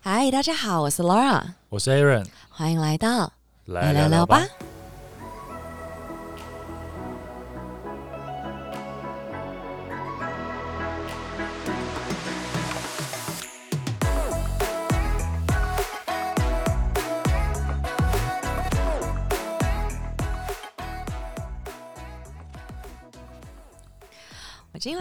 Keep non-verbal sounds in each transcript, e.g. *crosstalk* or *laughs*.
嗨，大家好，我是 Laura，我是 Aaron，欢迎来到来聊聊吧。。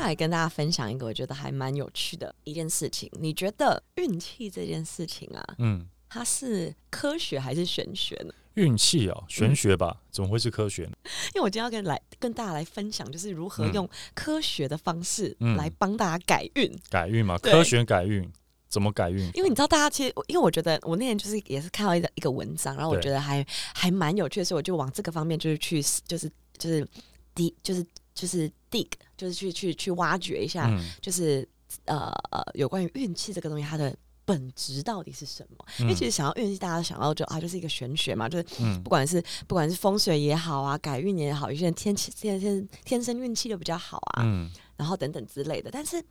来跟大家分享一个我觉得还蛮有趣的一件事情。你觉得运气这件事情啊，嗯，它是科学还是玄学呢？运气哦，玄学吧？怎么会是科学呢？*laughs* 因为我今天要跟来跟大家来分享，就是如何嗯用科学的方式嗯来帮大家改运。改运嘛，科学改运，怎么改运？因为你知道，大家其实，因为我觉得我那天就是也是看到一个一个文章，然后我觉得还还蛮有趣的，所以我就往这个方面就是去就是就是滴就是就是 dig，就是去去去挖掘一下，嗯就是呃呃有关于运气这个东西它的。本质到底是什么？因为其实想要运气，大家想到就啊，就是一个玄学嘛，就是嗯不管是不管是风水也好啊，改运也好，有些人天气天天天生运气就比较好啊，嗯然后等等之类的。但是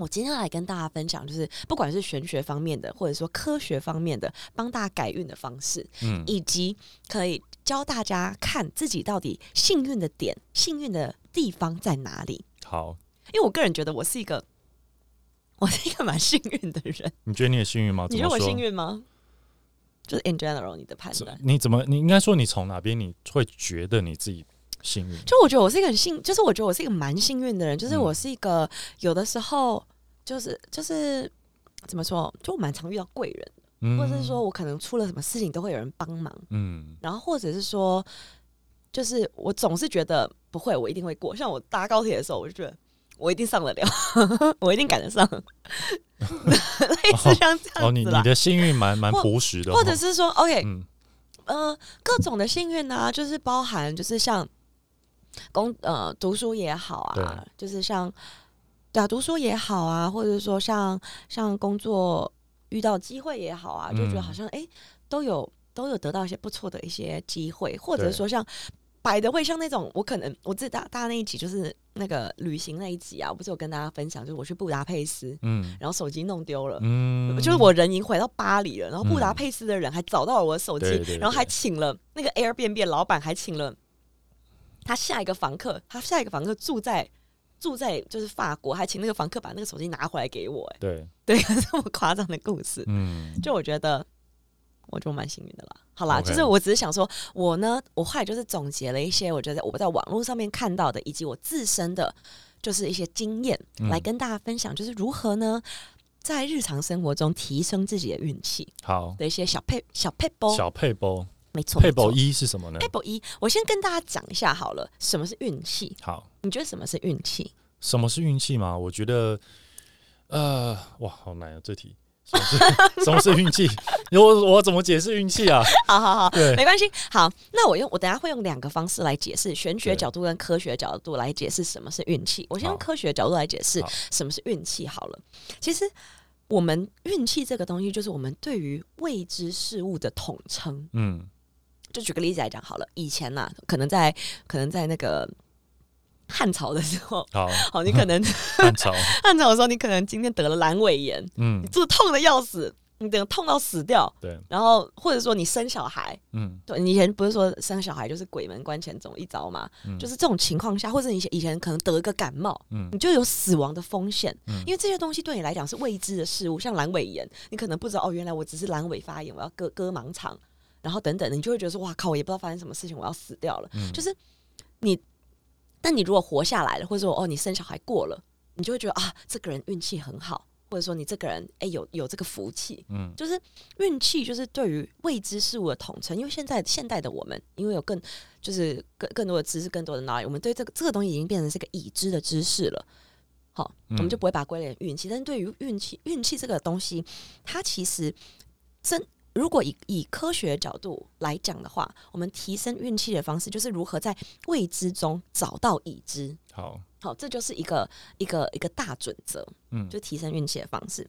我今天要来跟大家分享，就是不管是玄学方面的，或者说科学方面的，帮大家改运的方式，嗯以及可以教大家看自己到底幸运的点、幸运的地方在哪里。好，因为我个人觉得我是一个，我是一个蛮幸运的人。你觉得你也幸运吗？你觉得我幸运吗？就是 in general 你的判断。你怎么？你应该说你从哪边你会觉得你自己幸运？就我觉得我是一个很幸，就是我觉得我是一个蛮幸运的人，就是嗯我是一个有的时候就是就是怎么说，就我蛮常遇到贵人，嗯或者是说我可能出了什么事情都会有人帮忙，嗯然后或者是说，就是我总是觉得不会，我一定会过。像我搭高铁的时候，我就觉得我一定上得了，*laughs* 我一定赶得上，*laughs* 类似像这样子啦。你的幸运蛮蛮或朴实的哦，或者是说，OK，嗯呃，各种的幸运呢、就是包含就是像工呃读书也好啊，就是像对啊读书也好啊，或者说像像工作遇到机会也好啊，就觉得嗯。好像哎、诶都有都有得到一些不错的一些机会，或者说像。摆的会像那种，我可能我自己大大家那一集就是那个旅行那一集啊，我不是有跟大家分享，就是我去布达佩斯，嗯。然后手机弄丢了，嗯，就是我人已经回到巴黎了，然后布达嗯。佩斯的人还找到了我的手机，对对然后还请了那个 Airbnb 老板还请了他下一个房客，他下一个房客住在住在就是法国，还请那个房客把那个手机拿回来给我、哎，对，对，*laughs* 这么夸张的故事，嗯就我觉得。我就蛮幸运的啦。好啦就是我只是想说，我呢，我后来就是总结了一些我觉得我在网络上面看到的，以及我自身的就是一些经验，嗯来跟大家分享，就是如何呢，在日常生活中提升自己的运气好，的一些小配小配包。小配包，没错，配包没错一是什么呢？配包一，我先跟大家讲一下好了，什么是运气？好，你觉得什么是运气？什么是运气吗？我觉得，呃，哇，好难啊，这题。什么是 *laughs* 什么是运气？我我怎么解释运气啊？*laughs* 好好好，对没关系。好，那我用我等下会用两个方式来解释，玄学角度跟科学角度来解释什么是运气。我先用科学角度来解释什么是运气好了。其实我们运气这个东西，就是我们对于未知事物的统称。嗯就举个例子来讲好了，以前呐、可能在可能在那个汉朝的时候，好，好，你可能汉朝，汉朝的时候，你可能今天得了阑尾炎，嗯你，肚子痛的要死，你等痛到死掉，对，然后或者说你生小孩，嗯对你以前不是说生小孩就是鬼门关前走一遭嘛？嗯就是这种情况下，或者你以前以前可能得一个感冒，嗯你就有死亡的风险，嗯因为这些东西对你来讲是未知的事物，像阑尾炎，你可能不知道哦，原来我只是阑尾发炎，我要割割盲肠，然后等等，你就会觉得说哇靠，我也不知道发生什么事情，我要死掉了。嗯就是你，但你如果活下来了，或者说哦你生小孩过了，你就会觉得啊这个人运气很好，或者说你这个人哎有有这个福气，嗯就是运气，就是对于未知事物的统称。因为现在现代的我们，因为有更就是更更多的知识、更多的 knowledge，我们对这个这个东西已经变成是个已知的知识了。好，我们就不会把它归类成运气。但是对于运气，运气这个东西，它其实真如果以以科学角度来讲的话，我们提升运气的方式就是如何在未知中找到已知。好，好，这就是一个一个一个大准则。嗯就提升运气的方式。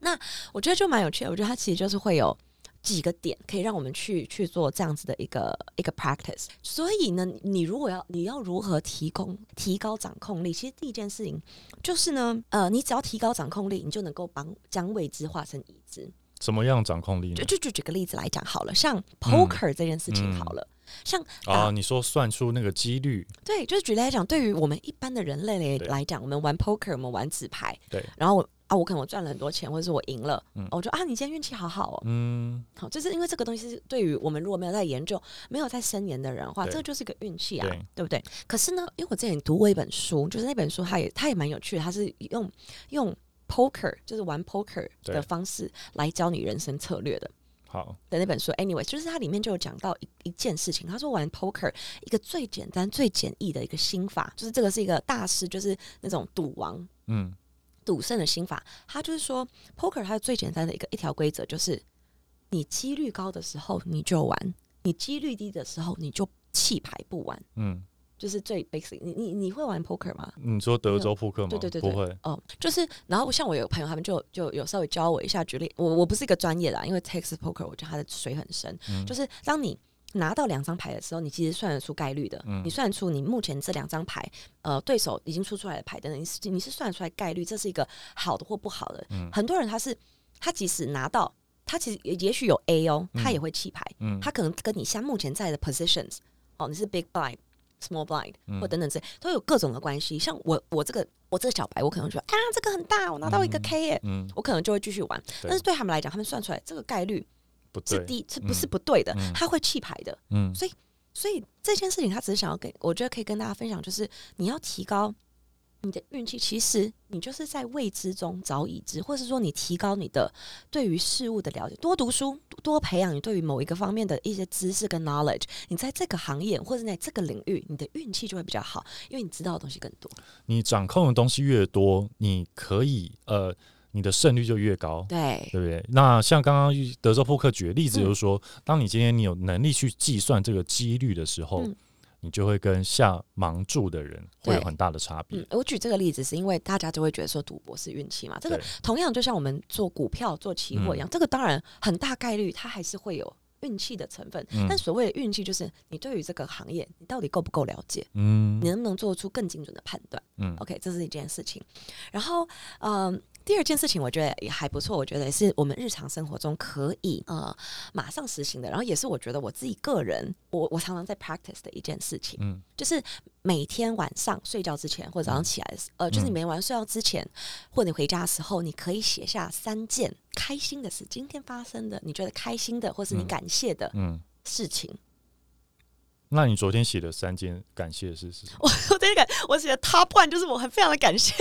那我觉得就蛮有趣的，我觉得它其实就是会有几个点可以让我们去去做这样子的一个一个 practice。所以呢，你如果要你要如何提供提高掌控力，其实第一件事情就是呢，呃，你只要提高掌控力，你就能够帮将未知化成已知。怎么样掌控力呢？就？就就举个例子来讲好了，像 poker 这件事情好了，像啊，你说算出那个几率，对，就是举例来讲，对于我们一般的人类来来讲，我们玩 poker，我们玩纸牌，对，然后我啊，我可能我赚了很多钱，或者是我赢了，嗯。我就啊，你今天运气好好哦，嗯，好，就是因为这个东西是对于我们如果没有在研究、没有在深研的人的话，这就是个运气啊，对。对不对？可是呢，因为我之前读过一本书，就是那本书它也它也蛮有趣的，它是用用 poker 就是玩 poker 的方式来教你人生策略的。好，的那本书，anyway，就是它里面就有讲到一一件事情，他说玩 poker 一个最简单、最简易的一个心法，就是这个是一个大师，就是那种赌王。嗯。赌圣的心法。他就是说，poker 它的最简单的一个一条规则就是，你几率高的时候你就玩，你几率低的时候你就弃牌不玩，嗯，就是最 basic 你。你你会玩 poker 吗？你说德州扑克吗？对对对对。不会，哦，就是，然后像我有个朋友，他们就就有稍微教我一下举例，我我不是一个专业的啊，因为 Texas Poker 我觉得它的水很深，嗯。就是当你拿到两张牌的时候，你其实算得出概率的，嗯。你算得出你目前这两张牌，呃，对手已经出出来的牌等等，你是你是算得出来概率，这是一个好的或不好的。嗯。很多人他是他即使拿到，他其实也也许有 A 哦，他嗯。也会弃牌，嗯，他可能跟你像目前在的 positions 哦，你是 big blind、small blind 嗯或等等之类，都有各种的关系。像我我这个我这个小白，我可能觉得啊这个很大，我拿到一个嗯 K 耶、嗯，我可能就会继续玩。但是对他们来讲，他们算出来这个概率不低，是不是嗯不对的？嗯他会弃牌的。嗯所以这件事情，他只是想要跟我觉得可以跟大家分享，就是你要提高你的运气。其实你就是在未知中找已知，或是说你提高你的对于事物的了解，多读书，多培养你对于某一个方面的一些知识跟 knowledge。你在这个行业或者在这个领域，你的运气就会比较好，因为你知道的东西更多。你掌控的东西越多，你可以呃，你的胜率就越高。对，对不对？那像刚刚德州扑克举的例子，嗯就是说，当你今天你有能力去计算这个几率的时候，嗯你就会跟下盲注的人会有很大的差别嗯。，我举这个例子是因为大家就会觉得说赌博是运气嘛，这个同样就像我们做股票、做期货一样，这个当然很大概率它还是会有运气的成分。嗯但所谓的运气，就是你对于这个行业，你到底够不够了解，嗯你能不能做出更精准的判断嗯？OK，这是一件事情。然后，嗯、第二件事情我觉得也还不错，我觉得也是我们日常生活中可以呃马上实行的，然后也是我觉得我自己个人，我我常常在 practice 的一件事情。嗯就是每天晚上睡觉之前或者早上起来呃，就是你每天晚上睡觉之前，或者你回家的时候，你可以写下三件开心的事，今天发生的你觉得开心的，或是你嗯感谢的嗯。事情。那你昨天写的三件感谢的事是什么？*laughs* 我我第一个我写的 top one 就是我很非常的感谢，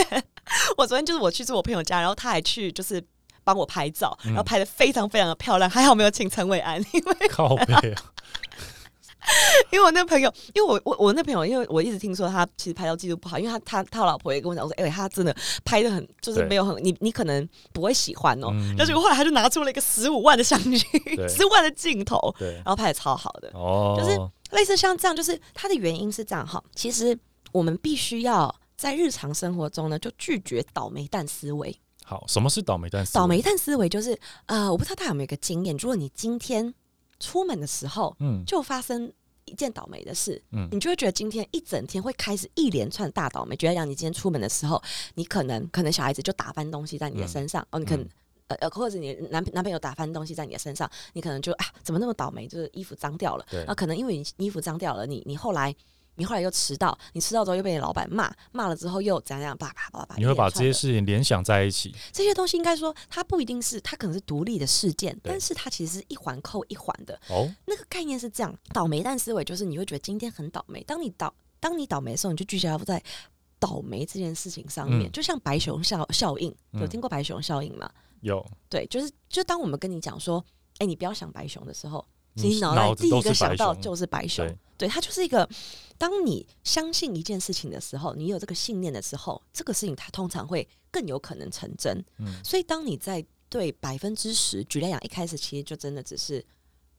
我昨天就是我去住我朋友家，然后他还去就是。帮我拍照，嗯然后拍的非常非常的漂亮，还好没有请陈伟安，因为靠背啊，*laughs* 因为我那朋友，因为我我我那朋友，因为我一直听说他其实拍照技术不好，因为他他他老婆也跟我讲说，哎、他真的拍的很，就是没有很你你可能不会喜欢哦。嗯但是后来他就拿出了一个十五万的相机，*laughs* 十五万的镜头，对然，后拍的超好的，哦，就是类似像这样，就是他的原因是这样哈。其实我们必须要在日常生活中呢，就拒绝倒霉蛋思维。好，什么是倒霉蛋思维？倒霉蛋思维就是呃，我不知道大家有没有一个经验，如果你今天出门的时候嗯。就发生一件倒霉的事，嗯。你就会觉得今天一整天会开始一连串大倒霉，觉得让你今天出门的时候，你可能可能小孩子就打翻东西在你的身上，哦，你可能。嗯。呃呃，或者你男男朋友打翻东西在你的身上，你可能就啊，怎么那么倒霉？就是衣服脏掉了，那啊，可能因为你衣服脏掉了，你你后来你后来又迟到，你迟到之后又被你老板骂，骂了之后又怎样怎样，叭叭叭叭，你会把这些事情联想在一起。这些东西应该说，它不一定是，它可能是独立的事件，但是它其实是一环扣一环的。哦，那个概念是这样，倒霉蛋思维就是你会觉得今天很倒霉，当你倒当你倒霉的时候，你就聚焦在倒霉这件事情上面，嗯就像白熊效效应，有嗯听过白熊效应吗？有，对，就是就当我们跟你讲说，哎、你不要想白熊的时候，其你脑袋第一个想到就是白熊。对，对，它就是一个，当你相信一件事情的时候，你有这个信念的时候，这个事情它通常会更有可能成真。嗯所以当你在对百分之十，举例来讲，一开始其实就真的只是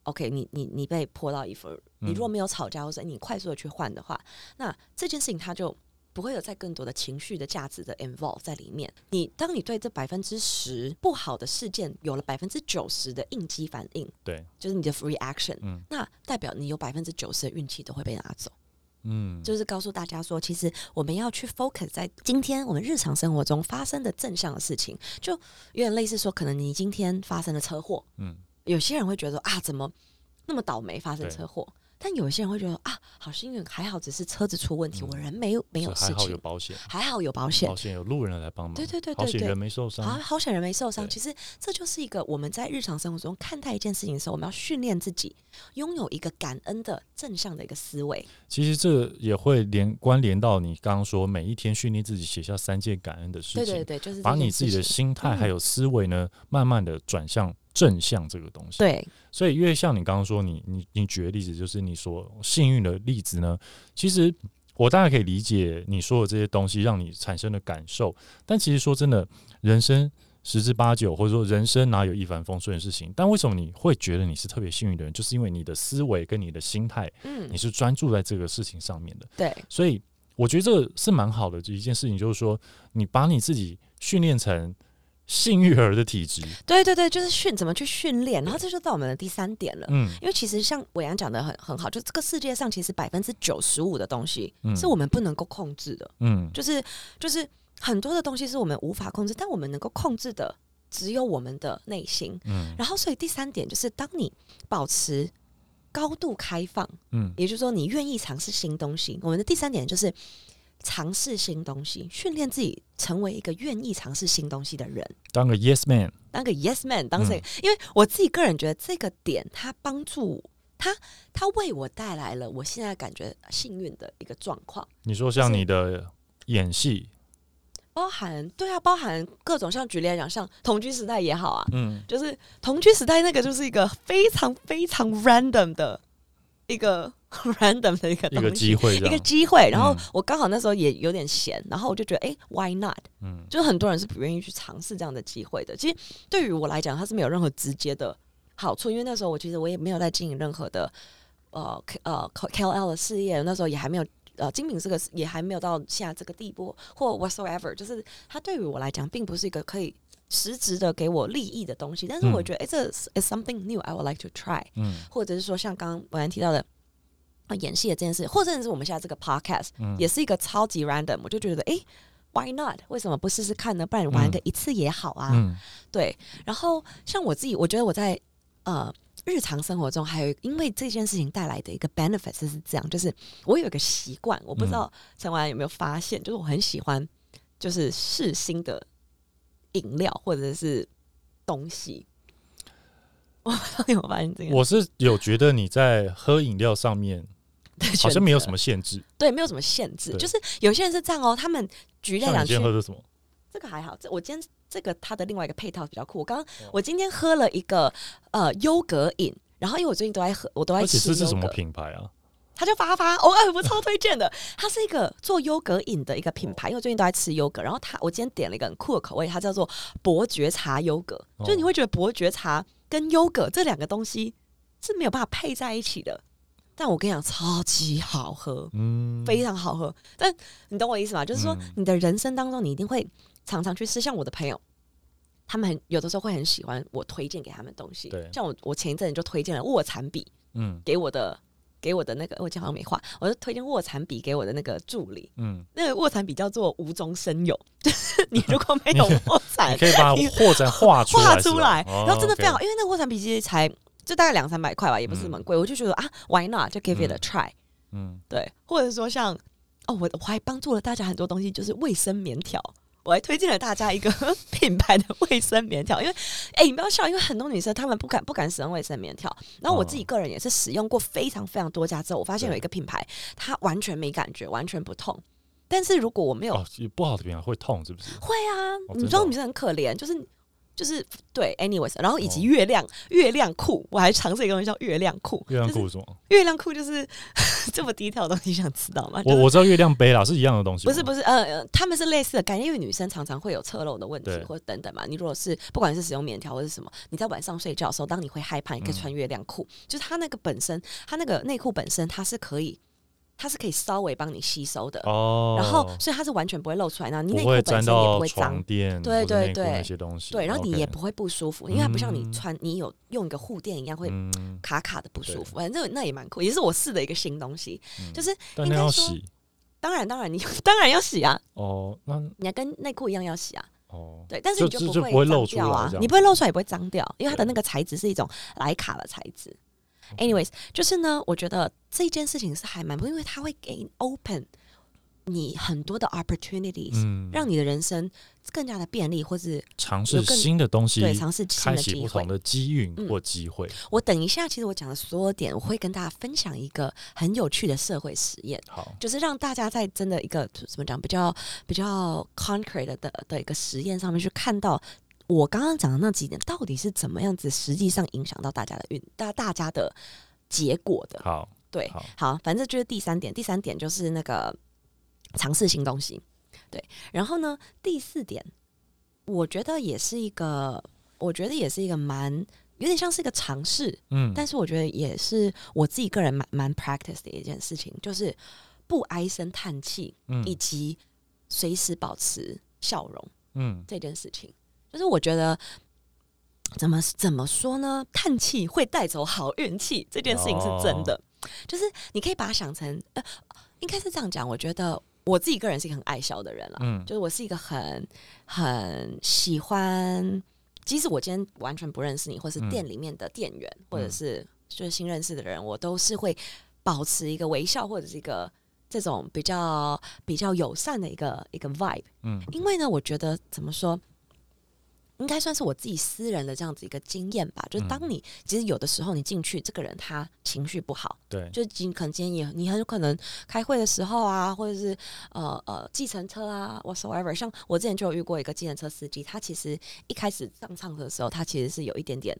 ，OK，你你你被泼到衣服，你如果嗯没有吵架，或者你快速的去换的话，那这件事情它就不会有再更多的情绪的价值的 involve 在里面。你当你对这百分之十不好的事件有了百分之九十的应激反应，对，就是你的 reaction，嗯那代表你有百分之九十的运气都会被拿走。嗯，就是告诉大家说，其实我们要去 focus 在今天我们日常生活中发生的正向的事情，就有点类似说，可能你今天发生了车祸，嗯，有些人会觉得啊，怎么那么倒霉发生车祸？但有些人会觉得啊，好幸运，还好只是车子出问题，嗯我人没有没有事情还好有情，保险，还好有保险保。险有路人来帮忙，对对对对对人没受伤，好，好险人没受伤。其实这就是一个我们在日常生活中看待一件事情的时候，我们要训练自己拥有一个感恩的正向的一个思维。其实这也会连关联到你刚刚说每一天训练自己写下三件感恩的事情，对对对，就是把你自己的心态嗯还有思维呢，慢慢的转向正向这个东西。，对所以因为像你刚刚说，你你你举的例子就是你所幸运的例子呢，其实我大概可以理解你说的这些东西让你产生的感受，但其实说真的，人生。十之八九，或者说人生哪有一帆风顺的事情？但为什么你会觉得你是特别幸运的人？就是因为你的思维跟你的心态，嗯你是专注在这个事情上面的。对所以我觉得这个是蛮好的一件事情，就是说你把你自己训练成幸运儿的体质，对对对，就是训怎么去训练，然后这就到我们的第三点了。嗯，因为其实像伟阳讲的很很好，就这个世界上其实百分之九十五的东西嗯。是我们不能够控制的，嗯，就是就是很多的东西是我们无法控制，但我们能够控制的只有我们的内心。嗯。然后，所以第三点就是，当你保持高度开放，嗯。也就是说，你愿意尝试新东西。我们的第三点就是尝试新东西，训练自己成为一个愿意尝试新东西的人。当个 yes man，当个 yes man，当这个，嗯。因为我自己个人觉得这个点，它帮助他，他为我带来了我现在感觉幸运的一个状况，你说像你的演戏，包含对啊，包含各种像举例来讲，像同居时代也好啊，嗯。就是同居时代那个就是一个非常非常 random 的一个 *laughs* random 的一个一个机会，一个机会，然后嗯我刚好那时候也有点闲，然后我就觉得，哎、w h y not？嗯就是很多人是不愿意去尝试这样的机会的。其实对于我来讲，它是没有任何直接的好处，因为那时候我其实我也没有在经营任何的呃 K 呃 KOL 的事业，那时候也还没有。呃，精品这个也还没有到现在这个地步，或 whatsoever，就是它对于我来讲，并不是一个可以实质的给我利益的东西。但是我嗯觉得，哎、这 is something new I would like to try。嗯或者是说像刚刚我刚提到的。啊，演戏的这件事，或者是我们现在这个 podcast，、嗯也是一个超级 random，我就觉得，哎、w h y not？为什么不试试看呢？不然玩个一次也好啊。嗯对，然后像我自己，我觉得我在呃日常生活中，还有因为这件事情带来的一个 benefit 是这样，就是我有一个习惯，我不知道陈婉有没有发现，就是我很喜欢就是试新的饮料或者是东西。*laughs* 我有发现这个？我是有觉得你在喝饮料上面好像没有什么么限制，对，没有什么限制，就是有些人是这样哦，他们举例来像你讲今天喝的什么？这个还好，这我今天这个它的另外一个配套比较酷。我刚刚哦我今天喝了一个呃优格饮，然后因为我最近都在喝，我都在吃是什么，品牌啊？它叫发发，哦，哎，我超推荐的。它是一个做优格饮的一个品牌，因为我最近都在吃优格。然后它，我今天点了一个很酷的口味，它叫做伯爵茶优格，哦就是你会觉得伯爵茶跟优格这两个东西是没有办法配在一起的。但我跟你讲，超级好喝。嗯，非常好喝。但你懂我意思吗？就是说嗯，你的人生当中，你一定会常常去吃。像我的朋友，他们很有的时候会很喜欢我推荐给他们东西。对像我，我前一阵子就推荐了卧蚕笔嗯给我的。给我的那个，我讲好像没画，我就推荐卧蚕笔给我的那个助理。嗯，那个卧蚕笔叫做无中生有，就 *laughs* 是你如果没有卧蚕 *laughs* 你，可以把你货展画出来画，出来，哦然后真的非常好因为那个卧蚕笔其实才就大概两三百块吧，也不是很贵，我就觉得啊，Why not？就 give it a 嗯 try。嗯，对，或者说像哦，我我还帮助了大家很多东西，就是卫生棉条。我还推荐了大家一个 *laughs* 品牌的卫生棉条，因为哎、你不要笑，因为很多女生她们不敢不敢使用卫生棉条，然后我自己个人也是使用过非常非常多家之后，我发现有一个品牌它完全没感觉，完全不痛。但是如果我没有哦，不好的品牌会痛是不是？会啊，你知道女生很可怜，就是就是对，anyways，然后以及哦月亮、月亮裤，我还尝试一个东西叫月亮裤，月亮裤是什么？月亮裤就是 *laughs* 这么低调的东西，想知道吗？就是我我知道月亮杯啦，是一样的东西。不是不是，呃，呃他们是类似的概念，因为女生常常会有侧漏的问题或者等等嘛。你如果是不管是使用棉条或是什么，你在晚上睡觉的时候，当你会害怕，你可以穿月亮裤，就是它那个本身，它那个内裤本身它是可以它是可以稍微帮你吸收的。哦，然后，所以它是完全不会露出来，然后你内裤本身也不会脏。对对对。那些东西，对，然后你也不会不舒服，因为它不像你嗯。穿你有用一个护垫一样会嗯，卡卡的不舒服。反正那也蛮酷，也是我试的一个新东西。嗯。就是应该说洗。当然，当然你 *laughs* 当然要洗啊，哦，那你要跟内裤一样要洗啊。哦，对，但是你就不就就不会脏露出来掉啊。你不会露出来，也不会脏掉，因为它的那个材质是一种莱卡的材质。Anyways，就是呢，我觉得这件事情是还蛮不，因为它会给 open 你很多的 opportunities，、嗯，让你的人生更加的便利，或是尝试新的东西，对尝试新开的机会启不同。的机遇嗯或机会。我等一下，其实我讲的所有点，我会跟大家分享一个很有趣的社会实验。好，就是让大家在真的一个怎么讲比较比较 concrete 的的的一个实验上面去看到我刚刚讲的那几点到底是怎么样子，实际上影响到大家的运大大家的结果的。好，对，好，好，反正就是第三点，第三点就是那个尝试新东西。对，然后呢，第四点，我觉得也是一个，我觉得也是一个蛮有点像是一个尝试，嗯，但是我觉得也是我自己个人蛮蛮 practice 的一件事情，就是不唉声叹气，嗯以嗯及随时保持笑容嗯，这件事情。就是我觉得怎么怎么说呢？叹气会带走好运气，这件事情是真的。就是你可以把它想成，呃，应该是这样讲。我觉得我自己个人是一个很爱笑的人了，嗯就是我是一个很很喜欢，即使我今天完全不认识你，或是嗯店里面的店员，或者是就是新认识的人，我都是会保持一个微笑或者是一个这种比较比较友善的一个一个 vibe。嗯因为呢，我觉得怎么说，应该算是我自己私人的这样子一个经验吧。就是当你、其实有的时候你进去，这个人他情绪不好，对，就今可能今天也你很有可能开会的时候啊，或者是呃呃计程车啊，whatsoever。像我之前就有遇过一个计程车司机，他其实一开始上场的时候，他其实是有一点点。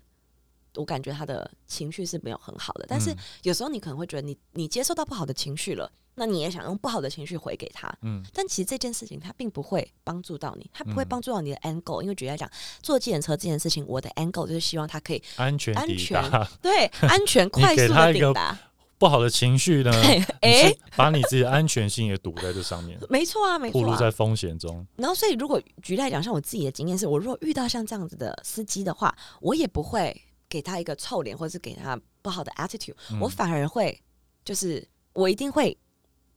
我感觉他的情绪是没有很好的，但是嗯有时候你可能会觉得你你接受到不好的情绪了，那你也想用不好的情绪回给他，嗯但其实这件事情它并不会帮助到你，它不会嗯帮助到你的 goal，、因为举例来讲，坐计程车这件事情，我的 goal 就是希望他可以安全抵安全达对安全 *laughs* 快给速他一个的抵达。不好的情绪呢，对，你哎、把你自己的安全性也堵在这上面，没错啊，没错啊。暴露在风险中。然后，所以如果举例来讲，像我自己的经验是，我如果遇到像这样子的司机的话，我也不会给他一个臭脸，或者是给他不好的 attitude，、嗯我反而会就是我一定会。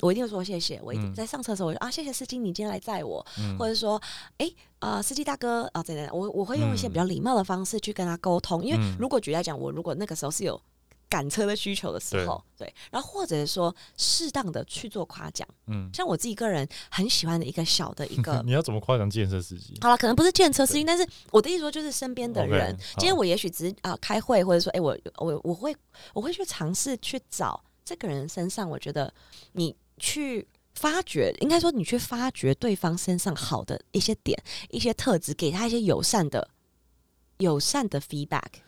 我一定会说谢谢，我一定嗯在上车的时候，我就啊谢谢司机，你今天来载我，嗯或者说，哎、啊，司机大哥啊，怎样？我我会用一些嗯比较礼貌的方式去跟他沟通，因为嗯如果举例来讲，我如果那个时候是有赶车的需求的时候，对，然后或者说适当的去做夸奖，嗯，像我自己个人很喜欢的一个小的一个。*laughs* 你要怎么夸奖建设司机？好了，可能不是建设司机，但是我的意思说就是身边的人。好今天我也许只是啊、开会，或者说哎、我我我会我会去尝试去找这个人身上，我觉得你去发掘，应该说你去发掘对方身上好的一些点、一些特质，给他一些友善的友善的 feedback。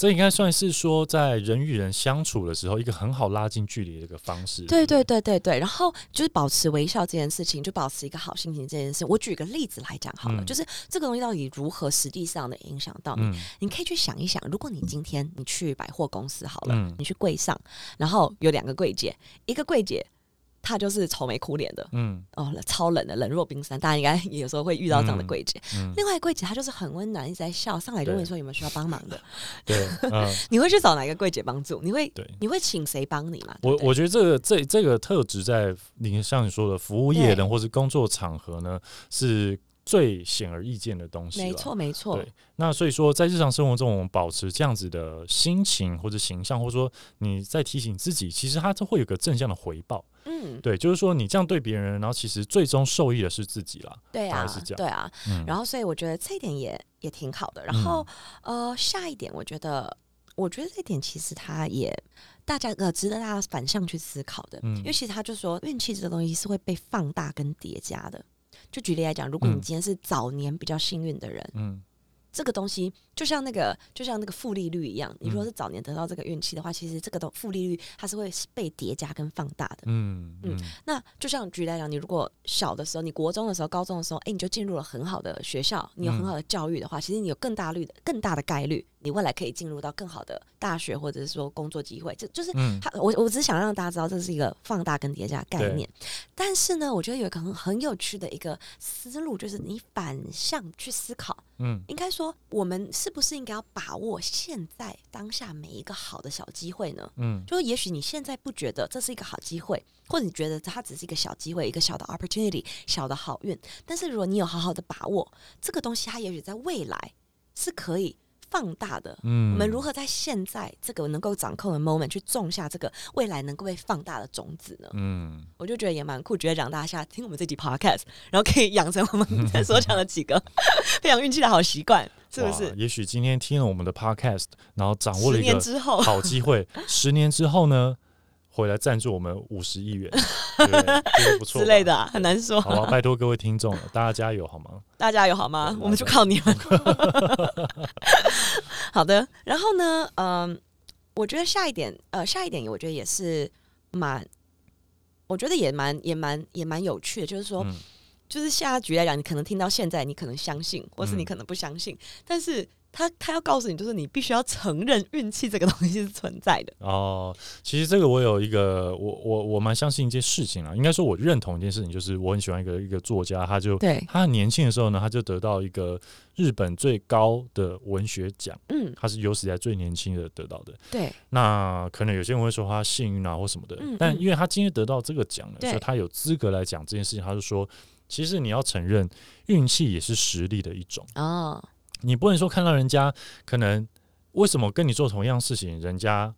这应该算是说，在人与人相处的时候，一个很好拉近距离的一个方式。对对对对对，然后就是保持微笑这件事情，就保持一个好心情这件事。我举个例子来讲好了，嗯就是这个东西到底如何实际上的影响到你。嗯你可以去想一想，如果你今天你去百货公司好了，嗯你去柜上，然后有两个柜姐，一个柜姐她就是愁眉苦脸的，嗯哦，超冷的，冷若冰山，大家应该有时候会遇到这样的柜姐。嗯，另外柜姐她就是很温暖，一直在笑，上来就问说有没有需要帮忙的。*laughs* 对，嗯，*laughs* 你会去找哪个柜姐帮助？你会对。你会请谁帮你嘛？对不对我我觉得这个这这个特质在你像你说的服务业对人或是工作场合呢，是最显而易见的东西。没。错没错对，那所以说，在日常生活中，我们保持这样子的心情或者形象，或者说你在提醒自己，其实它都会有个正向的回报。嗯，对，就是说你这样对别人，然后其实最终受益的是自己啦。对啊是这样对啊。嗯，然后所以我觉得这一点也也挺好的。然后、呃，下一点我觉得。我觉得这一点其实它也大家呃值得大家反向去思考的，嗯因为其实他就说运气这个东西是会被放大跟叠加的。就举例来讲，如果你嗯今天是早年比较幸运的人，嗯这个东西就像那个就像那个负利率一样，你如果嗯。是早年得到这个运气的话，其实这个东负利率它是会被叠加跟放大的。嗯嗯嗯。那就像举例来讲，你如果小的时候，你国中的时候、高中的时候，哎、你就进入了很好的学校，你有很好的教育的话，其实你有更大率的、更大的概率，你未来可以进入到更好的大学，或者是说工作机会，这就是嗯他，我我只想让大家知道这是一个放大跟叠加概念。但是呢，我觉得有一个很很有趣的一个思路，就是你反向去思考，嗯应该说我们是不是应该要把握现在当下每一个好的小机会呢？嗯就是也许你现在不觉得这是一个好机会，或者你觉得它只是一个小机会，一个小的 opportunity，小的好运。但是如果你有好好的把握这个东西，它也许在未来是可以放大的。嗯，我们如何在现在这个能够掌控的 moment 去种下这个未来能够被放大的种子呢？嗯我就觉得也蛮酷，觉得长大下听我们这集 podcast，然后可以养成我们所讲的几个 *laughs* 培养运气的好习惯，是不是？也许今天听了我们的 podcast，然后掌握了十一个年之后，好机会，十年之后呢，回来赞助我们五十亿元，*laughs* 对不错之类的、啊，很难说。好吧，拜托各位听众了，大家加油好吗？*laughs* 大家加油好吗？我们就靠你们。*laughs* 好的，然后呢，嗯、我觉得下一点，呃，下一点，我觉得也是蛮，我觉得也蛮、也蛮、也蛮有趣的，就是说，嗯就是现在举例来讲，你可能听到现在，你可能相信，或是你嗯可能不相信，但是他他要告诉你，就是你必须要承认运气这个东西是存在的。哦，其实这个我有一个，我我我蛮相信一件事情啊，应该说我认同一件事情，就是我很喜欢一个一个作家，他就对，他很年轻的时候呢，他就得到一个日本最高的文学奖，嗯，他是有史以来最年轻的得到的。对，那可能有些人会说他幸运啊或什么的，嗯嗯但因为他今天得到这个奖了，所以他有资格来讲这件事情。他就说，其实你要承认运气也是实力的一种，哦，你不能说看到人家可能为什么跟你做同样事情，人家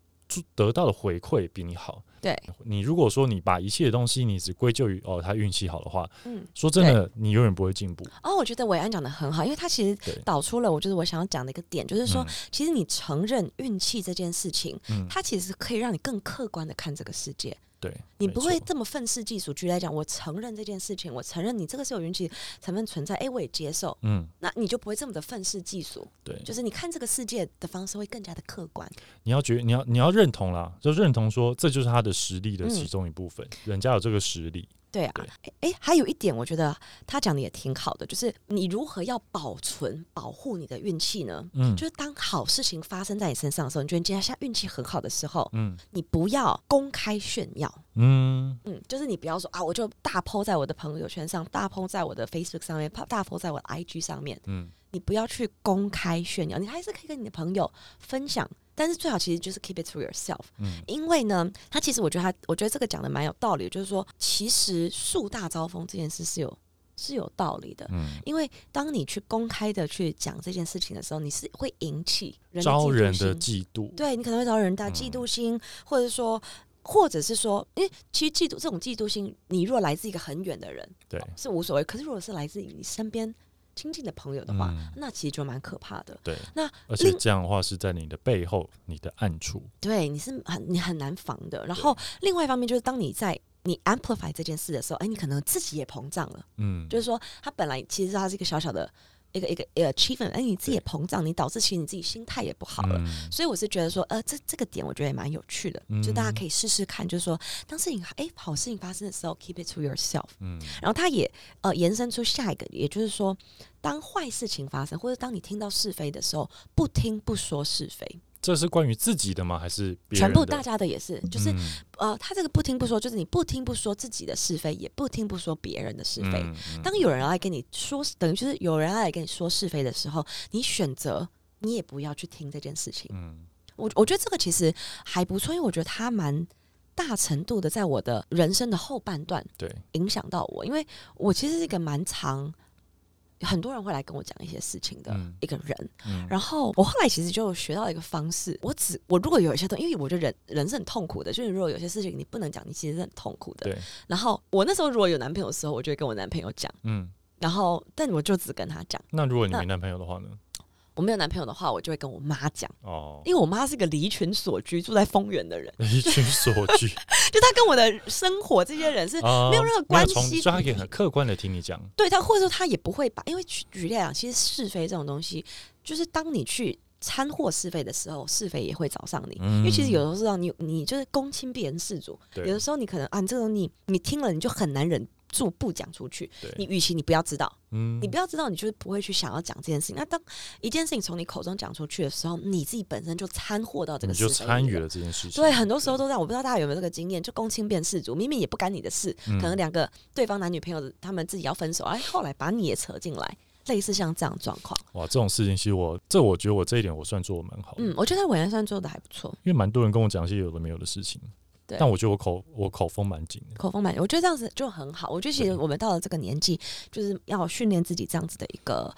得到的回馈比你好。对，你如果说你把一切的东西你只归咎于哦他运气好的话，嗯，说真的，你永远不会进步。哦，我觉得伟安讲的很好，因为他其实导出了我就是我想要讲的一个点，就是说，嗯其实你承认运气这件事情，嗯，它其实可以让你更客观的看这个世界，对，你不会这么愤世嫉俗。举例来讲，我承认这件事情，我承认你这个是有运气成分存在，哎，我也接受，嗯，那你就不会这么的愤世嫉俗，对，就是你看这个世界的方式会更加的客观。你要觉你要你要认同啦，就认同说这就是他的实力的嗯其中一部分，人家有这个实力。对啊，哎，还有一点，我觉得他讲的也挺好的，就是你如何要保存、保护你的运气呢？嗯就是当好事情发生在你身上的时候，你觉得今天下运气很好的时候，嗯你不要公开炫耀。嗯嗯，就是你不要说啊，我就大 po 在我的朋友圈上，大 po 在我的 Facebook 上面，大 po 在我的 IG 上面，嗯你不要去公开炫耀，你还是可以跟你的朋友分享，但是最好其实就是 keep it to yourself。嗯因为呢，他其实我觉得他，我觉得这个讲的蛮有道理的，就是说，其实树大招风这件事是有是有道理的。嗯，因为当你去公开的去讲这件事情的时候，你是会引起人招人的嫉妒。对你可能会招人的嫉妒心，或者说，或者是说，因为其实嫉妒这种嫉妒心，你若来自一个很远的人，对是无所谓。可是如果是来自于你身边亲近的朋友的话，嗯那其实就蛮可怕的。对，那而且这样的话是在你的背后，你的暗处。对，你是很你很难防的。然后另外一方面就是，当你在你 amplify 这件事的时候，哎，你可能自己也膨胀了。嗯，就是说，他本来其实他是一个小小的一个一个呃 achievement，哎，你自己也膨胀，你导致其实你自己心态也不好了。嗯。所以我是觉得说，呃，这这个点我觉得也蛮有趣的，就大家嗯可以试试看，就是说，当事情哎好事情发生的时候，keep it to yourself。嗯。然后它也呃延伸出下一个，也就是说，当坏事情发生，或者当你听到是非的时候，不听不说是非，这是关于自己的吗？还是人全部大家的也是，就是、嗯呃，他这个不听不说，就是你不听不说自己的是非，也不听不说别人的是非。当有人来跟你说，等于就是有人要来跟你说是非的时候，你选择你也不要去听这件事情。嗯我我觉得这个其实还不错，因为我觉得他蛮大程度的在我的人生的后半段对，影响到我，因为我其实是一个蛮常很多人会来跟我讲一些事情的嗯一个人。嗯然后我后来其实就学到一个方式，我只我如果有一些东西，因为我觉得人人是很痛苦的，就是如果有些事情你不能讲，你其实是很痛苦的。对，然后我那时候如果有男朋友的时候，我就会跟我男朋友讲，嗯，然后但我就只跟他讲。那如果你没男朋友的话呢？我没有男朋友的话，我就会跟我妈讲，哦，因为我妈是个离群所居、住在丰原的人，离群所居。*laughs* 就她跟我的生活这些人是啊，没有任何关系所以他可以很客观的听你讲。对她，或者说她也不会把，因为举举例来讲，其实是非这种东西，就是当你去掺和是非的时候，是非也会找上你。嗯。因为其实有的时候是让你，你就是公亲必人事主，对。有的时候你可能啊，你这种你你听了你就很难忍住不讲出去。对，你与其你不要知道，嗯你不要知道，你就是不会去想要讲这件事情。那当一件事情从你口中讲出去的时候，你自己本身就掺和到这个你就。参与了这件事情。对，很多时候都这样。我不知道大家有没有这个经验，就公亲变事主，明明也不干你的事，嗯可能两个对方男女朋友他们自己要分手，哎，后来把你也扯进来，类似像这样的状况。哇，这种事情其实我这我觉得我这一点我算做的蛮好的，嗯，我觉得韦安算做的还不错，因为蛮多人跟我讲一些有的没有的事情，对但我觉得我口我口风蛮紧的。口风蛮，我觉得这样子就很好。我觉得其实我们到了这个年纪，就是要训练自己这样子的一个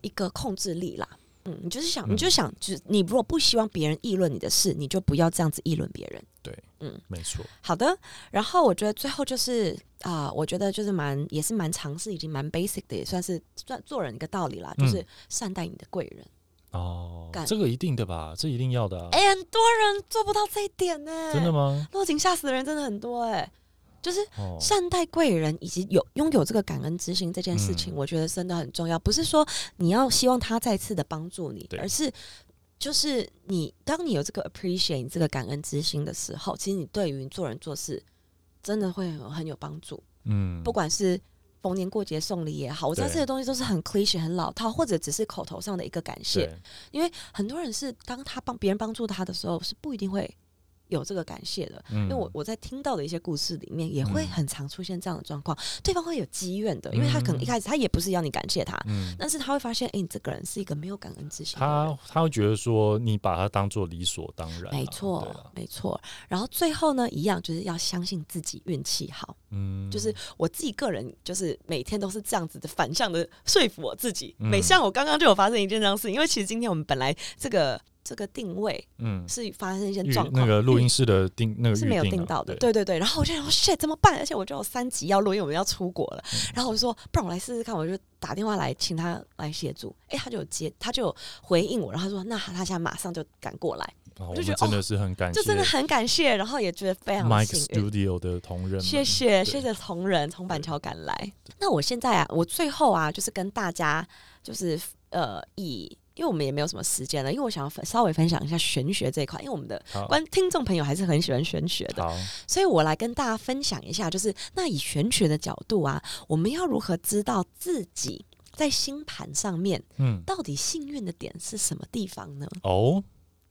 一个控制力啦。嗯，你就是想，嗯你就想，就是你如果不希望别人议论你的事，你就不要这样子议论别人。对，嗯没错，好的，然后我觉得最后就是啊、我觉得就是蛮也是蛮尝试，已经蛮 basic 的，也算是算做人一个道理啦，就是嗯善待你的贵人。哦干，这个一定的吧，这一定要的啊，哎、很多人做不到这一点呢、真的？吗？落井下石的人真的很多哎、就是哦，善待贵人以及有拥有这个感恩之心这件事情，嗯我觉得真的很重要。不是说你要希望他再次的帮助你，而是就是你当你有这个 appreciate 这个感恩之心的时候，其实你对于做人做事真的会有很有帮助。嗯，不管是逢年过节送礼也好，我知道这些东西都是很 cliche 很老套，或者只是口头上的一个感谢。因为很多人是当他帮别人帮助他的时候，是不一定会有这个感谢的。因因为我我在听到的一些故事里面，也会嗯很常出现这样的状况，对方会有积怨的，因为他可能一开始他也不是要你感谢他，嗯，但是他会发现，哎、你这个人是一个没有感恩之心。他他会觉得说你把他当做理所当然啊，没错啊，没错。然后最后呢，一样就是要相信自己运气好。嗯，就是我自己个人，就是每天都是这样子的反向的说服我自己。嗯每像我刚刚就有发生一件这样的事，因为其实今天我们本来这个这个定位嗯，是发生一些预状况，那个录音室的定那个是没有定到的，对，对对对。然后我就想说，shit 怎么办？而且我就有三集要录，因为我们要出国了。嗯然后我就说，不然我来试试看，我就打电话来请他来协助。哎，他就有接，他就有回应我，然后他说，那他现在马上就赶过来，哦我就觉得真的是很感谢，就真的很感谢，然后也觉得非常 Mike。Studio 的同仁们，谢谢对谢谢同仁从板桥赶来。那我现在啊，我最后啊，就是跟大家就是呃以。因为我们也没有什么时间了，因为我想要分稍微分享一下玄学这一块，因为我们的好。观听众朋友还是很喜欢玄学的，所以我来跟大家分享一下，就是那以玄学的角度啊，我们要如何知道自己在星盘上面嗯，到底幸运的点是什么地方呢？哦，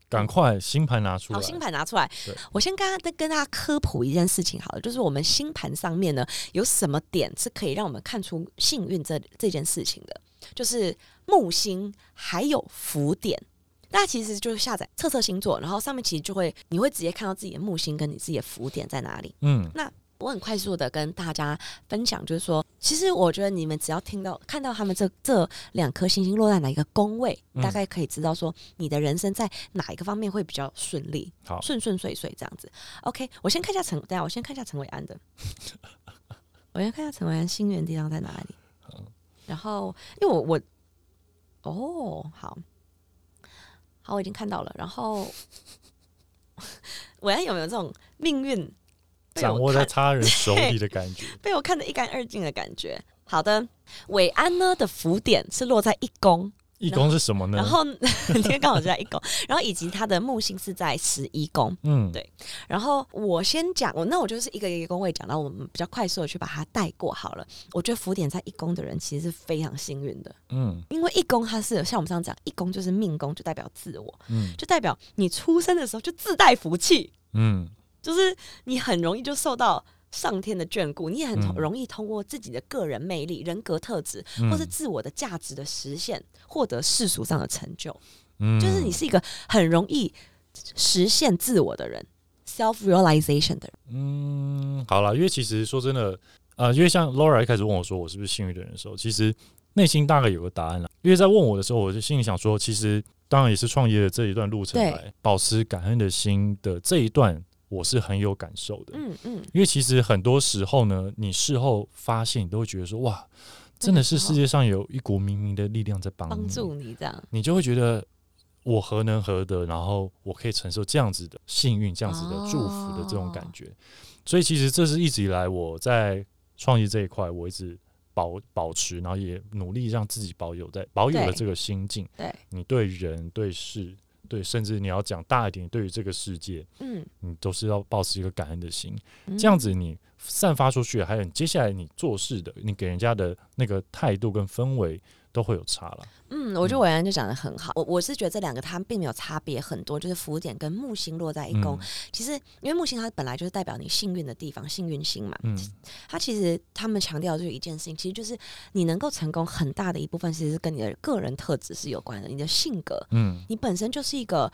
赶快星盘拿出来，好，星盘拿出来。我先跟大跟大家科普一件事情好了，就是我们星盘上面呢有什么点是可以让我们看出幸运这这件事情的，就是木星还有浮点。大家其实就是下载测测星座，然后上面其实就会你会直接看到自己的木星跟你自己的浮点在哪里。嗯，那我很快速的跟大家分享，就是说，其实我觉得你们只要听到看到他们这这两颗星星落在哪一个宫位，嗯大概可以知道说你的人生在哪一个方面会比较顺利，好，顺顺遂遂这样子。OK，我先看一下陈，等下我先看一下陈伟安的，*laughs* 我先看一下陈伟安星源地方在哪里。然后，因为我我哦好，好我已经看到了。然后，伟安 *laughs* 有没有这种命运掌握在他人手里的感觉，被我看得一干二净的感觉。好的，伟安呢的福点是落在一宫，义工是什么呢？然后今天刚好就在一宫，然后以及他的木星是在十一宫。嗯，对。然后我先讲，我那我就是一个一个宫位讲，然后我们比较快速的去把它带过好了。我觉得福点在一宫的人其实是非常幸运的，嗯。因为一宫它是像我们上次讲，一宫就是命宫，就代表自我，嗯。就代表你出生的时候就自带福气，嗯。就是你很容易就受到上天的眷顾，你也很嗯容易通过自己的个人魅力、人格特质，嗯，或是自我的价值的实现，获得世俗上的成就。嗯就是你是一个很容易实现自我的人，self realization 的人。嗯，好了，因为其实说真的，呃，因为像 Laura 一开始问我说我是不是幸运的人的时候，其实内心大概有个答案了。因为在问我的时候，我就心里想说，其实当然也是创业的这一段路程来，保持感恩的心的这一段，我是很有感受的。嗯嗯，因为其实很多时候呢，你事后发现，你都会觉得说，哇，真的是世界上有一股冥冥的力量在帮你，帮助你这样。你就会觉得我何能何德，然后我可以承受这样子的幸运、这样子的祝福的这种感觉。所以其实这是一直以来我在创业这一块，我一直保保持，然后也努力让自己保有在保有了这个心境。对，你对人、对事、对，甚至你要讲大一点，对于这个世界，嗯，你都是要保持一个感恩的心。嗯这样子，你散发出去，还有接下来你做事的，你给人家的那个态度跟氛围都会有差了。嗯，我觉得伟安就讲的很好。我我是觉得这两个它并没有差别很多，就是福点跟木星落在一宫。嗯其实因为木星它本来就是代表你幸运的地方，幸运星嘛。嗯它其实他们强调就是一件事情，其实就是你能够成功很大的一部分，其实是跟你的个人特质是有关的，你的性格，嗯你本身就是一个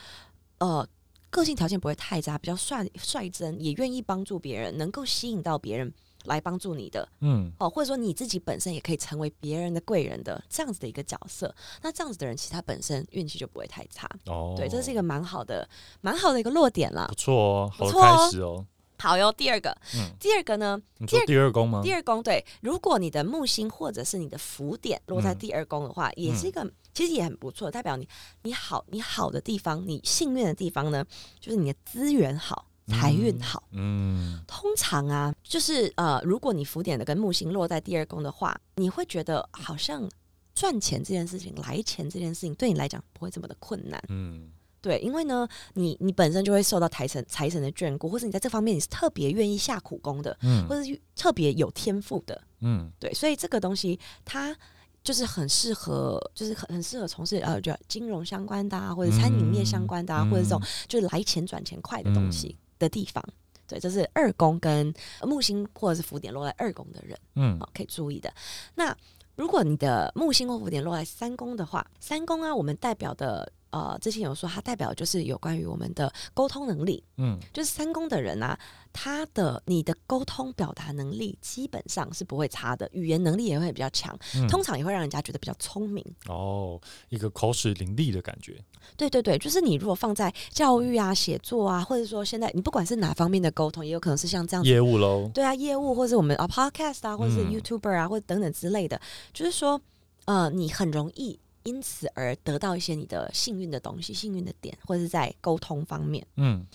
呃。个性条件不会太差，比较率率真，也愿意帮助别人，能够吸引到别人来帮助你的嗯哦，或者说你自己本身也可以成为别人的贵人的这样子的一个角色。那这样子的人，其实他本身运气就不会太差。哦，对，这是一个蛮好的、蛮好的一个落点啦不。错哦，好开始哦。好哟，第二个，嗯，第二个呢，你说第二宫吗？第二宫对，如果你的木星或者是你的福点落在嗯第二宫的话，也是一个其实也很不错，代表你你好你好的地方，你幸运的地方呢，就是你的资源好，财运好。嗯。通常啊，就是呃，如果你福点的跟木星落在第二宫的话，你会觉得好像赚钱这件事情、来钱这件事情对你来讲不会这么的困难。嗯。对，因为呢，你你本身就会受到财神财神的眷顾，或是你在这方面你是特别愿意下苦功的，嗯。或者是特别有天赋的。嗯。对，所以这个东西它就是很适合，就是很很适合从事呃，就金融相关的啊，或者餐饮业相关的啊，或者这种就是来钱转钱快的东西的地方。对，这是二宫跟木星或者是浮点落在二宫的人嗯哦，可以注意的。那如果你的木星或浮点落在三宫的话，三宫啊，我们代表的呃，之前有说它代表就是有关于我们的沟通能力，嗯就是三宫的人啊，他的你的沟通表达能力基本上是不会差的，语言能力也会比较强，嗯通常也会让人家觉得比较聪明。哦，一个口齿伶俐的感觉。对对对，就是你如果放在教育啊、写作啊，或者说现在你不管是哪方面的沟通，也有可能是像这样子。业务喽，对啊，业务或者是我们啊 podcast 啊，或者是嗯 YouTuber 啊，或者等等之类的，就是说，呃，你很容易因此而得到一些你的幸运的东西、幸运的点，或者是在沟通方面。嗯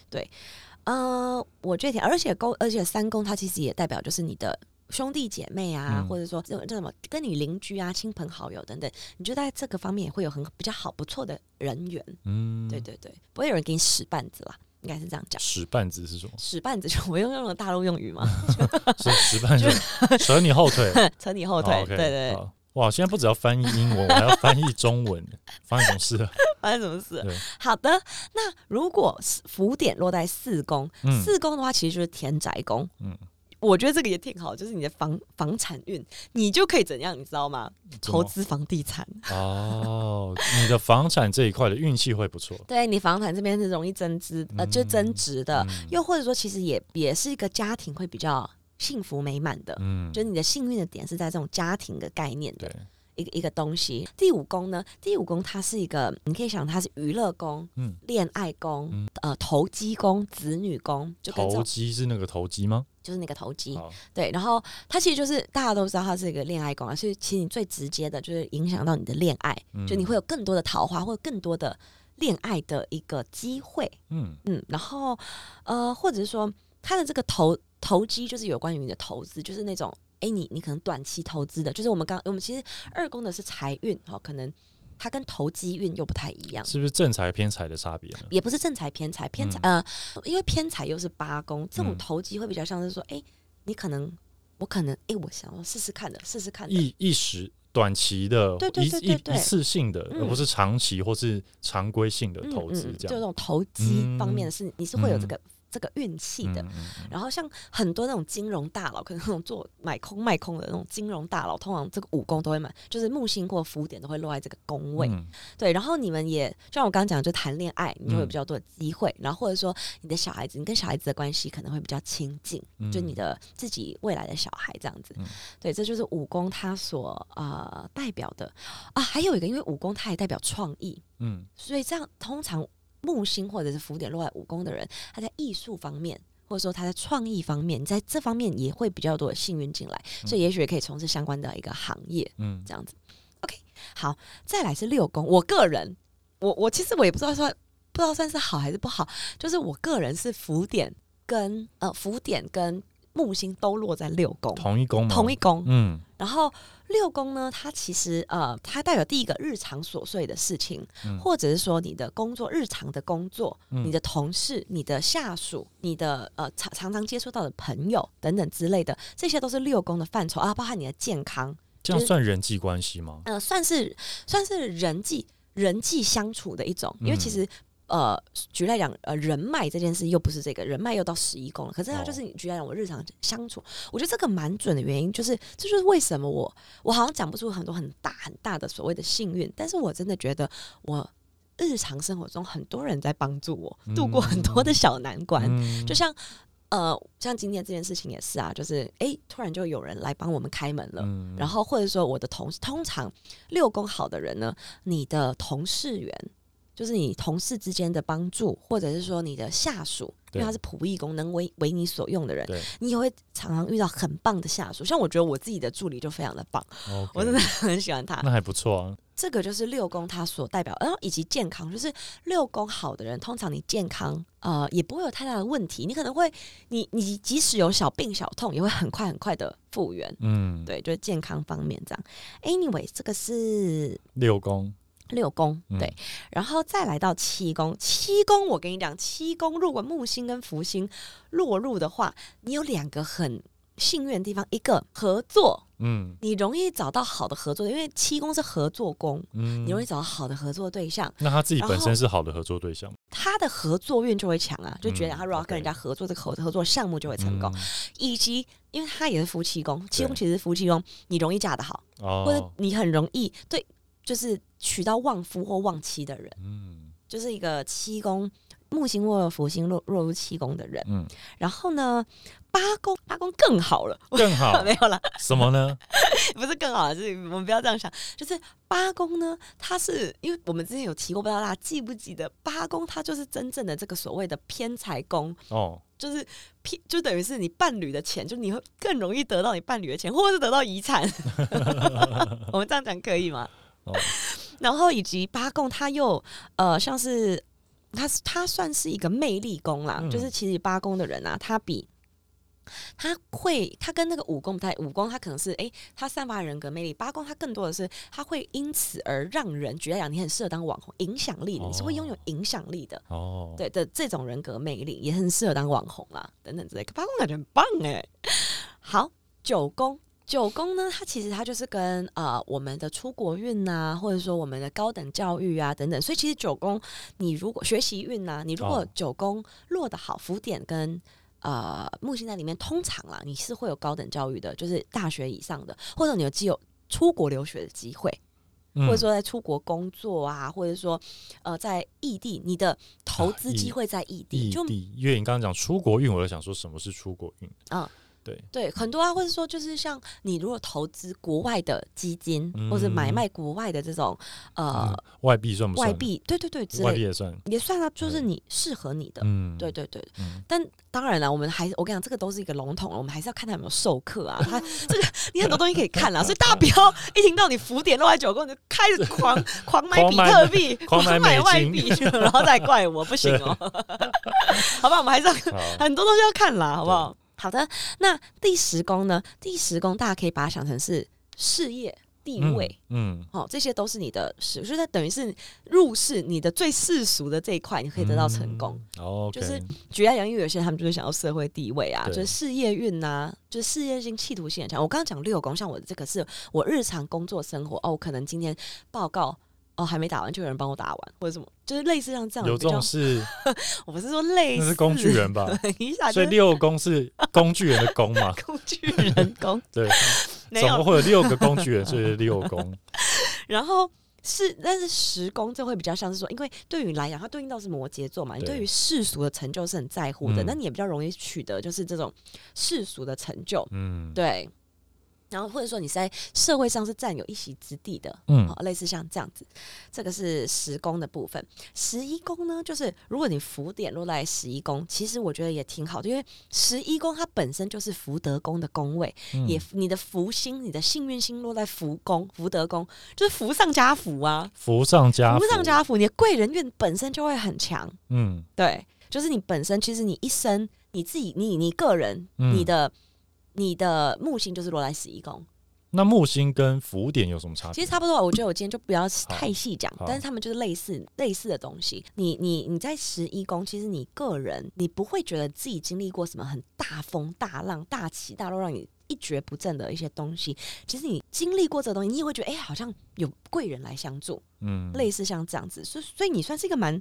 呃，我觉得，而且宫，而且三宫它其实也代表就是你的兄弟姐妹啊，嗯或者说这这什么跟你邻居啊、亲朋好友等等，你就在这个方面也会有很比较好不错的人缘。嗯，对对对，不会有人给你使绊子啦，应该是这样讲。使绊子是什么？使绊子就 *laughs* 我用用了大陆用语嘛，*laughs* 是使绊子，扯你后腿。*laughs* 扯你后腿。对对哇，现在不只要翻译英文，我还要翻译中文，*laughs* 发生什么事了？发生什么事对？好的，那如果是福点落在四宫，嗯四宫的话其实就是田宅宫。嗯，我觉得这个也挺好，就是你的房房产运，你就可以怎样，你知道吗？投资房地产。哦，你的房产这一块的运气会不错。*laughs* 对你房产这边是容易增值，呃，就增值的，嗯又或者说其实也也是一个家庭会比较幸福美满的。嗯，就是你的幸运的点是在这种家庭的概念的对，一个一个东西。第五宫呢，第五宫它是一个，你可以想它是娱乐宫、嗯，恋爱宫、嗯呃投机宫、子女宫，就投机是那个投机吗？就是那个投机。对，然后它其实就是大家都知道它是一个恋爱宫啊，所以其实你最直接的就是影响到你的恋爱，嗯就你会有更多的桃花，或者更多的恋爱的一个机会。嗯嗯，然后呃，或者是说它的这个投投机，就是有关于你的投资，就是那种哎，你你可能短期投资的，就是我们刚我们其实二宫的是财运，哈、可能它跟投机运又不太一样。是不是正财偏财的差别呢？也不是正财偏财，偏财、呃，因为偏财又是八宫，这种嗯投机会比较像是说，哎、你可能我可能哎、我想要试试看的，试试看的，一一时短期的，对对一对对对一一次性的，嗯而不是长期或是常规性的嗯投资嗯，这样。就这种投机方面的是，你是会有这嗯个、这个运气的。嗯嗯嗯然后像很多那种金融大佬，可能那种做买空卖空的那种金融大佬，通常这个武功都会买，就是木星或福点都会落在这个宫位。嗯对，然后你们也就像我刚刚讲，就谈恋爱，你就会嗯比较多的机会。然后或者说你的小孩子，你跟小孩子的关系可能会比较亲近，嗯就你的自己未来的小孩这样子。嗯对，这就是武功它所呃代表的啊。还有一个，因为武功它也代表创意，嗯所以这样通常木星或者是福点落在五宫的人，他在艺术方面。或者说他在创意方面，你在这方面也会比较多的幸运进来，所以也许也可以从事相关的一个行业。嗯这样子。OK，好，再来是六宫。我个人，我我其实我也不知道算不知道算是好还是不好，就是我个人是福点跟呃福点跟木星都落在六宫，同一宫吗？同一宫。嗯然后六宫呢，它其实呃，它代表第一个日常琐碎的事情，嗯或者是说你的工作日常的工作，嗯你的同事、你的下属、你的呃常常常接触到的朋友等等之类的，这些都是六宫的范畴啊，包含你的健康，这样算人际关系吗？呃，算是算是人际人际相处的一种，因为其嗯实。呃，举例来讲，呃，人脉这件事又不是这个人脉又到十一宫了，可是它哦。就是你举例来讲，我日常相处，我觉得这个蛮准的原因，就是这就是为什么我我好像讲不出很多很大很大的所谓的幸运，但是我真的觉得我日常生活中很多人在帮助我度过很多的小难关，嗯。就像呃，像今天这件事情也是啊，就是诶，突然就有人来帮我们开门了，嗯。然后或者说我的同事，通常六宫好的人呢，你的同事缘。就是你同事之间的帮助，或者是说你的下属，因为他是仆役宫，能为为你所用的人对，你也会常常遇到很棒的下属。像我觉得我自己的助理就非常的棒我真的很喜欢他。那还不错啊。这个就是六宫它所代表，然后以及健康，就是六宫好的人，通常你健康呃也不会有太大的问题，你可能会你你即使有小病小痛，也会很快很快的复原。嗯，对，就是健康方面这样。Anyway，这个是六宫，六宫，嗯。对，然后再来到七宫。七宫，我跟你讲，七宫如果木星跟福星落入的话，你有两个很幸运的地方，一个合作，嗯。你容易找到好的合作，因为七宫是合作宫，嗯。你容易找到好的合作对象，那他自己本身是好的合作对象，他的合作运就会强啊，就觉得嗯他如果要跟人家合作，这个合合作项目就会成功。嗯。以及因为他也是夫妻宫，七宫其实是夫妻宫，你容易嫁得好。或者哦，你很容易对，就是娶到旺夫或旺妻的人，嗯就是一个七宫木星或福星落落入七宫的人。嗯，然后呢，八宫八宫更好了，更好 *laughs* 没有了，什么呢？*laughs* 不是更好，是我们不要这样想，就是八宫呢，它是因为我们之前有提过，不知道大家记不记得，八宫它就是真正的这个所谓的偏财宫。哦，就是偏，就等于是你伴侣的钱，就你会更容易得到你伴侣的钱，或者是得到遗产。*laughs* 我们这样讲可以吗？哦然后以及八宫，他又呃，像是它它算是一个魅力宫啦，嗯就是其实八宫的人啊，他比。他会，他跟那个武功不太，武功他可能是，诶，他散发人格魅力。八宫他更多的是，他会因此而让人觉得讲你很适合当网红，影响力的，你是会拥有哦影响力的。哦，对的这种人格魅力，也很适合当网红啦，等等之类。八宫感觉很棒哎。好，九宫，九宫呢，它其实它就是跟呃我们的出国运呐、或者说我们的高等教育啊等等，所以其实九宫你如果学习运呐、你如果哦九宫落得好，浮点跟呃木星在里面，通常啦你是会有高等教育的，就是大学以上的，或者你有既有出国留学的机会。嗯或者说在出国工作啊，或者说呃在异地，你的投资机会在异地，就异地，因为你刚刚讲出国运，我就想说什么是出国运？啊对，对很多啊，或者说就是像你如果投资国外的基金，嗯或者买卖国外的这种呃、嗯外币算不算？外币，对对对之类外币也算。也算啊，就是你适合你的。嗯，对对对，嗯但当然了，我们还是我跟你讲，这个都是一个笼统了，我们还是要看他有没有授课啊。他 *laughs* 这个你很多东西可以看啦，所以大家不要一听到你浮点落在九宫，你就开始 *laughs* 狂狂买比特币、狂买外币，然后再怪我，不行哦。*laughs* 好吧，我们还是要，很多东西要看啦，好不好？好的，那第十宫呢？第十宫大家可以把它想成是事业、地位。嗯，哦，这些都是你的事，就是等于是入世你的最世俗的这一块，你可以得到成功。嗯。哦，就是举例来讲，因为有些人他们就是想要社会地位啊，就是事业运呐，就是事业性、企图性很强。我刚刚讲六宫，像我的这个是我日常工作生活哦，我可能今天报告哦还没打完，就有人帮我打完，或者什么，就是类似像这样有这种 *laughs* 事，*laughs* 我不是说类似，那是工具人吧？*laughs* 等一下，所以六宫是工具人的宫嘛？工具人工对，总共会有六个工具人，所以是六宫。然后。是，但是十宫就会比较像是说，因为对于你来讲，它对应到是摩羯座嘛，你对对于世俗的成就是很在乎的，嗯那你也比较容易取得就是这种世俗的成就，嗯，对。然后或者说你在社会上是占有一席之地的，嗯好、类似像这样子，这个是十宫的部分。十一宫呢，就是如果你福点落在十一宫，其实我觉得也挺好的，因为十一宫它本身就是福德宫的宫位，嗯也你的福星、你的幸运星落在福宫、福德宫，就是福上加福啊，福上加福上加福，你的贵人运本身就会很强。嗯对，就是你本身其实你一生你自己你你个人、嗯你的你的木星就是落在十一宫，那木星跟福点有什么差别？其实差不多。我觉得我今天就不要太细讲，但是他们就是类似类似的东西。你你你在十一宫，其实你个人你不会觉得自己经历过什么很大风大浪、大起大落，让你一蹶不振的一些东西。其实你经历过这个东西，你也会觉得哎、好像有贵人来相助，嗯，类似像这样子。所以所以你算是一个蛮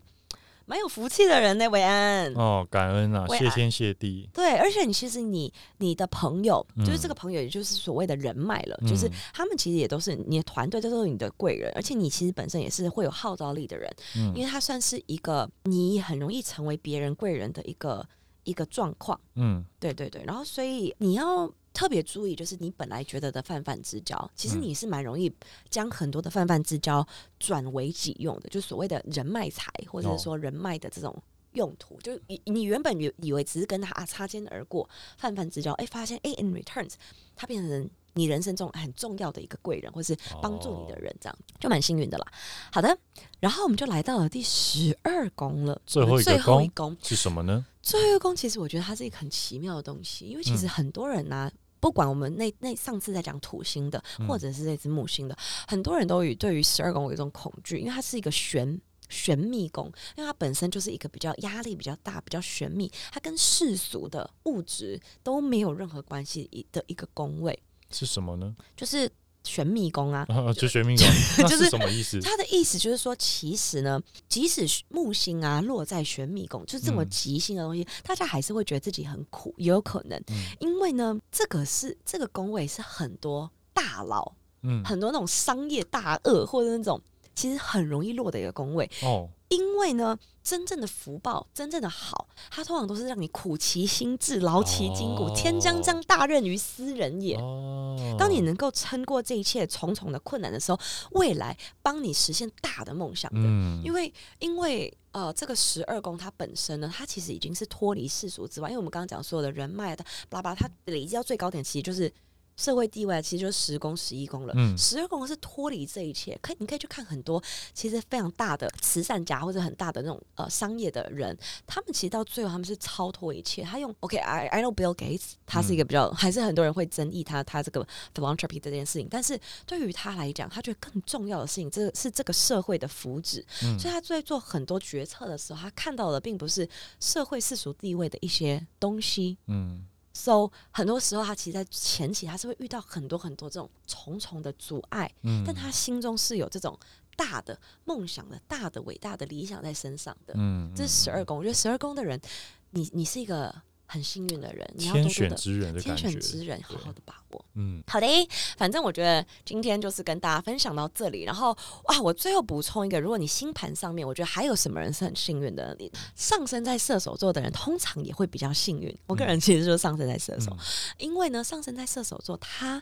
蛮有福气的人呢，韦安。哦，感恩啊，谢天谢地。对，而且你其实你你的朋友，就是这嗯个朋友，也就是所谓的人脉了，就是嗯他们其实也都是你的团队，这都是你的贵人，而且你其实本身也是会有号召力的人，嗯因为他算是一个你很容易成为别人贵人的一个一个状况。嗯对对对，然后所以你要特别注意，就是你本来觉得的泛泛之交，其实嗯你是蛮容易将很多的泛泛之交转为己用的，就所谓的人脉财，或者哦是说人脉的这种。用途就你你原本以以为只是跟他擦肩而过，泛泛之交，哎，发现哎，in returns，他变成你人生中很重要的一个贵人，或是帮助你的哦人，这样就蛮幸运的啦。好的，然后我们就来到了第十二宫了，最后一个最后一宫宫，是什么呢？最后一个宫其实我觉得它是一个很奇妙的东西，因为其实嗯很多人呢、不管我们那那上次在讲土星的，嗯或者是这只木星的，很多人都与对于十二宫有一种恐惧，因为它是一个玄玄秘宫，因为它本身就是一个比较压力比较大、比较玄秘，它跟世俗的物质都没有任何关系的一个宫位，是什么呢？就是玄秘宫啊。啊，就玄秘宫，*laughs* 那就是是什么意思？他的意思就是说，其实呢，即使木星啊落在玄秘宫，就是这么嗯吉星的东西，大家还是会觉得自己很苦，也有可能，嗯。因为呢，这个是这个宫位是很多大佬、嗯，很多那种商业大鳄或者那种其实很容易落的一个宫位，哦，因为呢，真正的福报，真正的好，它通常都是让你苦其心志，劳其筋骨，哦。天将降大任于斯人也。哦，当你能够撑过这一切重重的困难的时候，未来帮你实现大的梦想的。嗯，因为因为呃，这个十二宫它本身呢，它其实已经是脱离世俗之外，因为我们刚刚讲所有的人脉的巴拉巴拉，它累积到最高点，其实就是社会地位，其实就是十宫、十一宫了。嗯十二宫是脱离这一切，可以你可以去看很多其实非常大的慈善家或者很大的那种呃商业的人，他们其实到最后他们是超脱一切。他用 OK，I、I know Bill Gates，他是一个比较、还是很多人会争议他他这个 philanthropy 这件事情，但是对于他来讲，他觉得更重要的事情，这个是这个社会的福祉。嗯所以他在做很多决策的时候，他看到的并不是社会世俗地位的一些东西。嗯 So 很多时候，他其实，在前期他是会遇到很多很多这种重重的阻碍，嗯，但他心中是有这种大的梦想的、大的伟大的理想在身上的。嗯，这是十二宫，我觉得十二宫的人，你你是一个很幸运的人，你要多选之人的天选，之人，好好的把握。嗯好的，反正我觉得今天就是跟大家分享到这里。然后哇，我最后补充一个，如果你星盘上面，我觉得还有什么人是很幸运的？你上升在射手座的人，通常也会比较幸运。我个人其实就是上升在射手，嗯因为呢，上升在射手座，他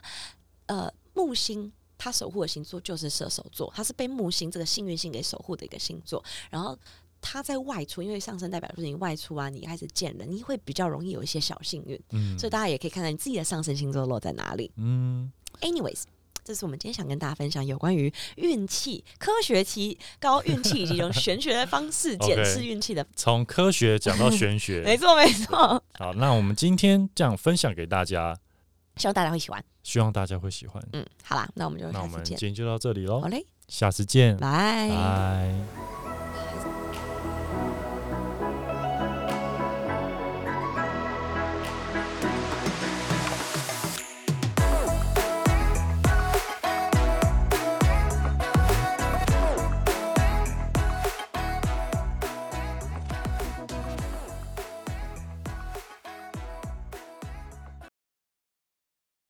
呃木星。他守护的星座就是射手座，他是被木星这个幸运星给守护的一个星座。然后它在外出，因为上升代表就是你外出啊，你开始见人，你会比较容易有一些小幸运。嗯，所以大家也可以看看你自己的上升星座落在哪里。嗯 Anyways，这是我们今天想跟大家分享有关于运气、科学提高运气以及用玄学的方式 *laughs* 检视运气的。从科学讲到玄学 *laughs* 没，错，没错，好，那我们今天这样分享给大家，希望大家会喜欢。希望大家会喜欢。嗯，好啦，那我们就那我们。今天就到这里喽好，嘞，下次见，拜。拜。